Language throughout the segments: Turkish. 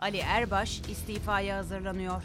Ali Erbaş istifaya hazırlanıyor.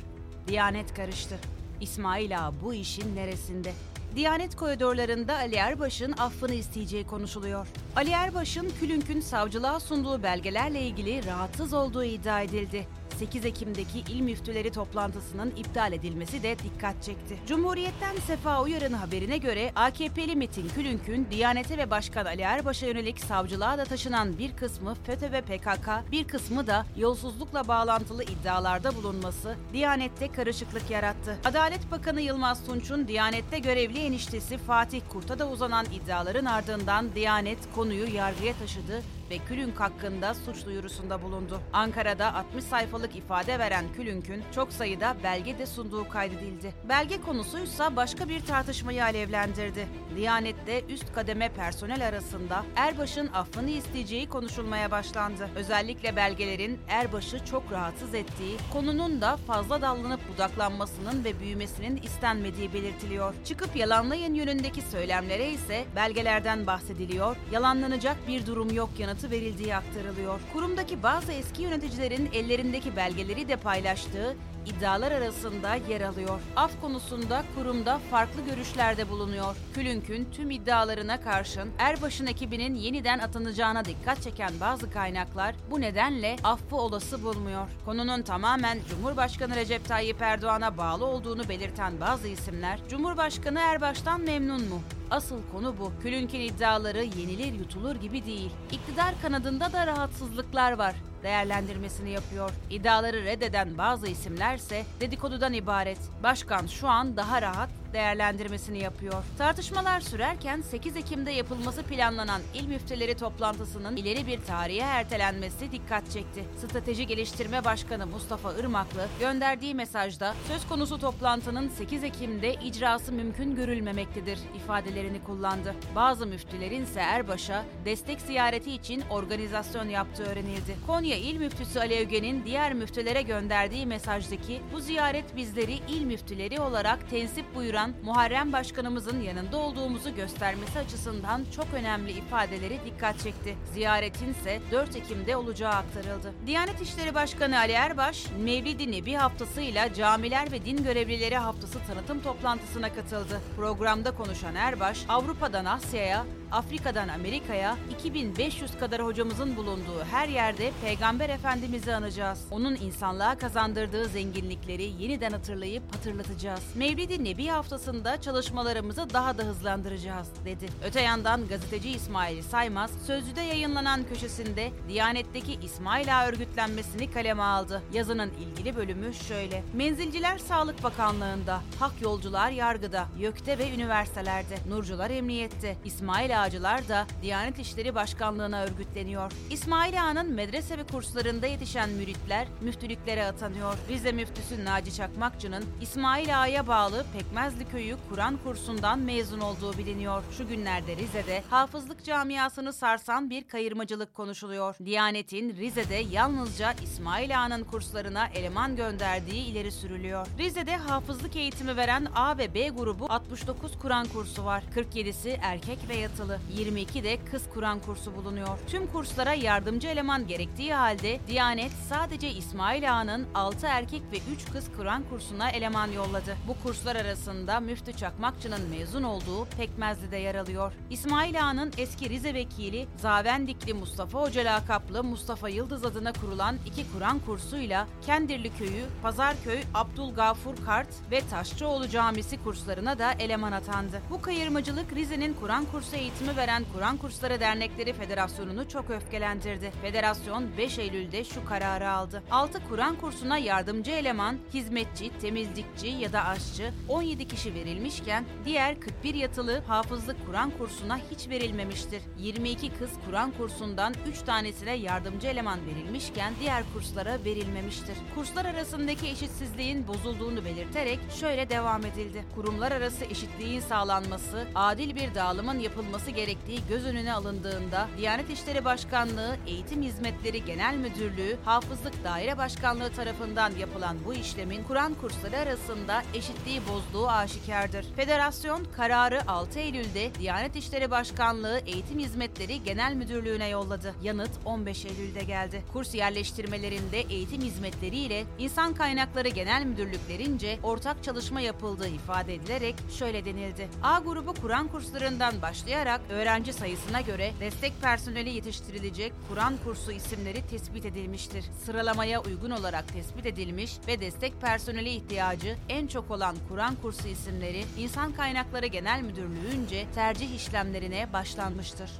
Diyanet karıştı. İsmail Ağa bu işin neresinde? Diyanet koridorlarında Ali Erbaş'ın affını isteyeceği konuşuluyor. Ali Erbaş'ın Külünk'ün savcılığa sunduğu belgelerle ilgili rahatsız olduğu iddia edildi. 8 Ekim'deki il müftüleri toplantısının iptal edilmesi de dikkat çekti. Cumhuriyet'ten Sefa Uyar'ın haberine göre AKP'li Metin Külünk'ün Diyanete ve Başkan Ali Erbaş'a yönelik savcılığa da taşınan bir kısmı FETÖ ve PKK, bir kısmı da yolsuzlukla bağlantılı iddialarda bulunması Diyanet'te karışıklık yarattı. Adalet Bakanı Yılmaz Tunç'un Diyanet'te görevli eniştesi Fatih Kurt'a da uzanan iddiaların ardından Diyanet konuyu yargıya taşıdı ve Külünk hakkında suç duyurusunda bulundu. Ankara'da 60 sayfalık ifade veren Külünk'ün çok sayıda belge de sunduğu kaydedildi. Belge konusuysa başka bir tartışmayı alevlendirdi. Diyanet'te üst kademe personel arasında Erbaş'ın affını isteyeceği konuşulmaya başlandı. Özellikle belgelerin Erbaş'ı çok rahatsız ettiği, konunun da fazla dallanıp budaklanmasının ve büyümesinin istenmediği belirtiliyor. Çıkıp yalanlayın yönündeki söylemlere ise belgelerden bahsediliyor, yalanlanacak bir durum yok yanıtı verildiği aktarılıyor. Kurumdaki bazı eski yöneticilerin ellerindeki belgeleri de paylaştığı iddialar arasında yer alıyor. Af konusunda kurumda farklı görüşlerde bulunuyor. Külünk'ün tüm iddialarına karşın Erbaş'ın ekibinin yeniden atanacağına dikkat çeken bazı kaynaklar bu nedenle affı olası bulmuyor. Konunun tamamen Cumhurbaşkanı Recep Tayyip Erdoğan'a bağlı olduğunu belirten bazı isimler, Cumhurbaşkanı Erbaş'tan memnun mu? Asıl konu bu. Külünk'ün iddiaları yenilir yutulur gibi değil. İktidar kanadında da rahatsızlıklar var değerlendirmesini yapıyor. İddiaları reddeden bazı isimlerse dedikodudan ibaret. Başkan şu an daha rahat değerlendirmesini yapıyor. Tartışmalar sürerken 8 Ekim'de yapılması planlanan il müftüleri toplantısının ileri bir tarihe ertelenmesi dikkat çekti. Strateji Geliştirme Başkanı Mustafa Irmaklı gönderdiği mesajda söz konusu toplantının 8 Ekim'de icrası mümkün görülmemektedir ifadelerini kullandı. Bazı müftülerin ise Erbaş'a destek ziyareti için organizasyon yaptığı öğrenildi. Konya İl Müftüsü Ali Öge'nin diğer müftülere gönderdiği mesajdaki bu ziyaret bizleri il müftüleri olarak tensip buyuran Muharrem Başkanımızın yanında olduğumuzu göstermesi açısından çok önemli ifadeleri dikkat çekti. Ziyaretin ise 4 Ekim'de olacağı aktarıldı. Diyanet İşleri Başkanı Ali Erbaş, Mevlid-i Nebi haftasıyla Camiler ve Din Görevlileri Haftası tanıtım toplantısına katıldı. Programda konuşan Erbaş, Avrupa'dan Asya'ya, Afrika'dan Amerika'ya 2500 kadar hocamızın bulunduğu her yerde Peygamber Efendimiz'i anacağız. Onun insanlığa kazandırdığı zenginlikleri yeniden hatırlayıp hatırlatacağız. Mevlid-i Nebi haftasında çalışmalarımızı daha da hızlandıracağız, dedi. Öte yandan gazeteci İsmail Saymaz, Sözcü'de yayınlanan köşesinde Diyanet'teki İsmail Ağa örgütlenmesini kaleme aldı. Yazının ilgili bölümü şöyle. Menzilciler Sağlık Bakanlığı'nda, hak yolcular yargıda, YÖK'te ve üniversitelerde, Nurcular Emniyette, İsmail Ağacılar da Diyanet İşleri Başkanlığı'na örgütleniyor. İsmail Ağa'nın medrese ve kurslarında yetişen müritler müftülüklere atanıyor. Rize müftüsü Naci Çakmakçı'nın İsmail Ağa'ya bağlı Pekmezli Köyü Kur'an kursundan mezun olduğu biliniyor. Şu günlerde Rize'de hafızlık camiasını sarsan bir kayırmacılık konuşuluyor. Diyanet'in Rize'de yalnızca İsmail Ağa'nın kurslarına eleman gönderdiği ileri sürülüyor. Rize'de hafızlık eğitimi veren A ve B grubu 69 Kur'an kursu var. 47'si erkek ve yatılı. 22 de kız Kur'an kursu bulunuyor. Tüm kurslara yardımcı eleman gerektiği halde Diyanet sadece İsmail Ağa'nın 6 erkek ve 3 kız Kur'an kursuna eleman yolladı. Bu kurslar arasında Müftü Çakmakçı'nın mezun olduğu Pekmezli'de yer alıyor. İsmail Ağa'nın eski Rize vekili Zavendikli Mustafa Hoca lakaplı Mustafa Yıldız adına kurulan iki Kur'an kursuyla Kendirli Köyü, Pazarköy, Abdülgafur Kart ve Taşçıoğlu Camisi kurslarına da eleman atandı. Bu kayırmacılık Rize'nin Kur'an kursu eğitimi veren Kur'an Kursları Dernekleri Federasyonu'nu çok öfkelendirdi. Federasyon 5 Eylül'de şu kararı aldı. 6 Kur'an kursuna yardımcı eleman, hizmetçi, temizlikçi ya da aşçı 17 kişi verilmişken diğer 41 yatılı hafızlık Kur'an kursuna hiç verilmemiştir. 22 kız Kur'an kursundan 3 tanesine yardımcı eleman verilmişken diğer kurslara verilmemiştir. Kurslar arasındaki eşitsizliğin bozulduğunu belirterek şöyle devam edildi. Kurumlar arası eşitliğin sağlanması, adil bir dağılımın yapılması yapılması gerektiği göz önüne alındığında Diyanet İşleri Başkanlığı Eğitim Hizmetleri Genel Müdürlüğü Hafızlık Daire Başkanlığı tarafından yapılan bu işlemin Kur'an kursları arasında eşitliği bozduğu aşikardır. Federasyon kararı 6 Eylül'de Diyanet İşleri Başkanlığı Eğitim Hizmetleri Genel Müdürlüğü'ne yolladı. Yanıt 15 Eylül'de geldi. Kurs yerleştirmelerinde eğitim hizmetleri ile İnsan Kaynakları Genel Müdürlüklerince ortak çalışma yapıldığı ifade edilerek şöyle denildi. A grubu Kur'an kurslarından başlayarak öğrenci sayısına göre destek personeli yetiştirilecek Kur'an kursu isimleri tespit edilmiştir. Sıralamaya uygun olarak tespit edilmiş ve destek personeli ihtiyacı en çok olan Kur'an kursu isimleri İnsan Kaynakları Genel Müdürlüğü'nce tercih işlemlerine başlanmıştır.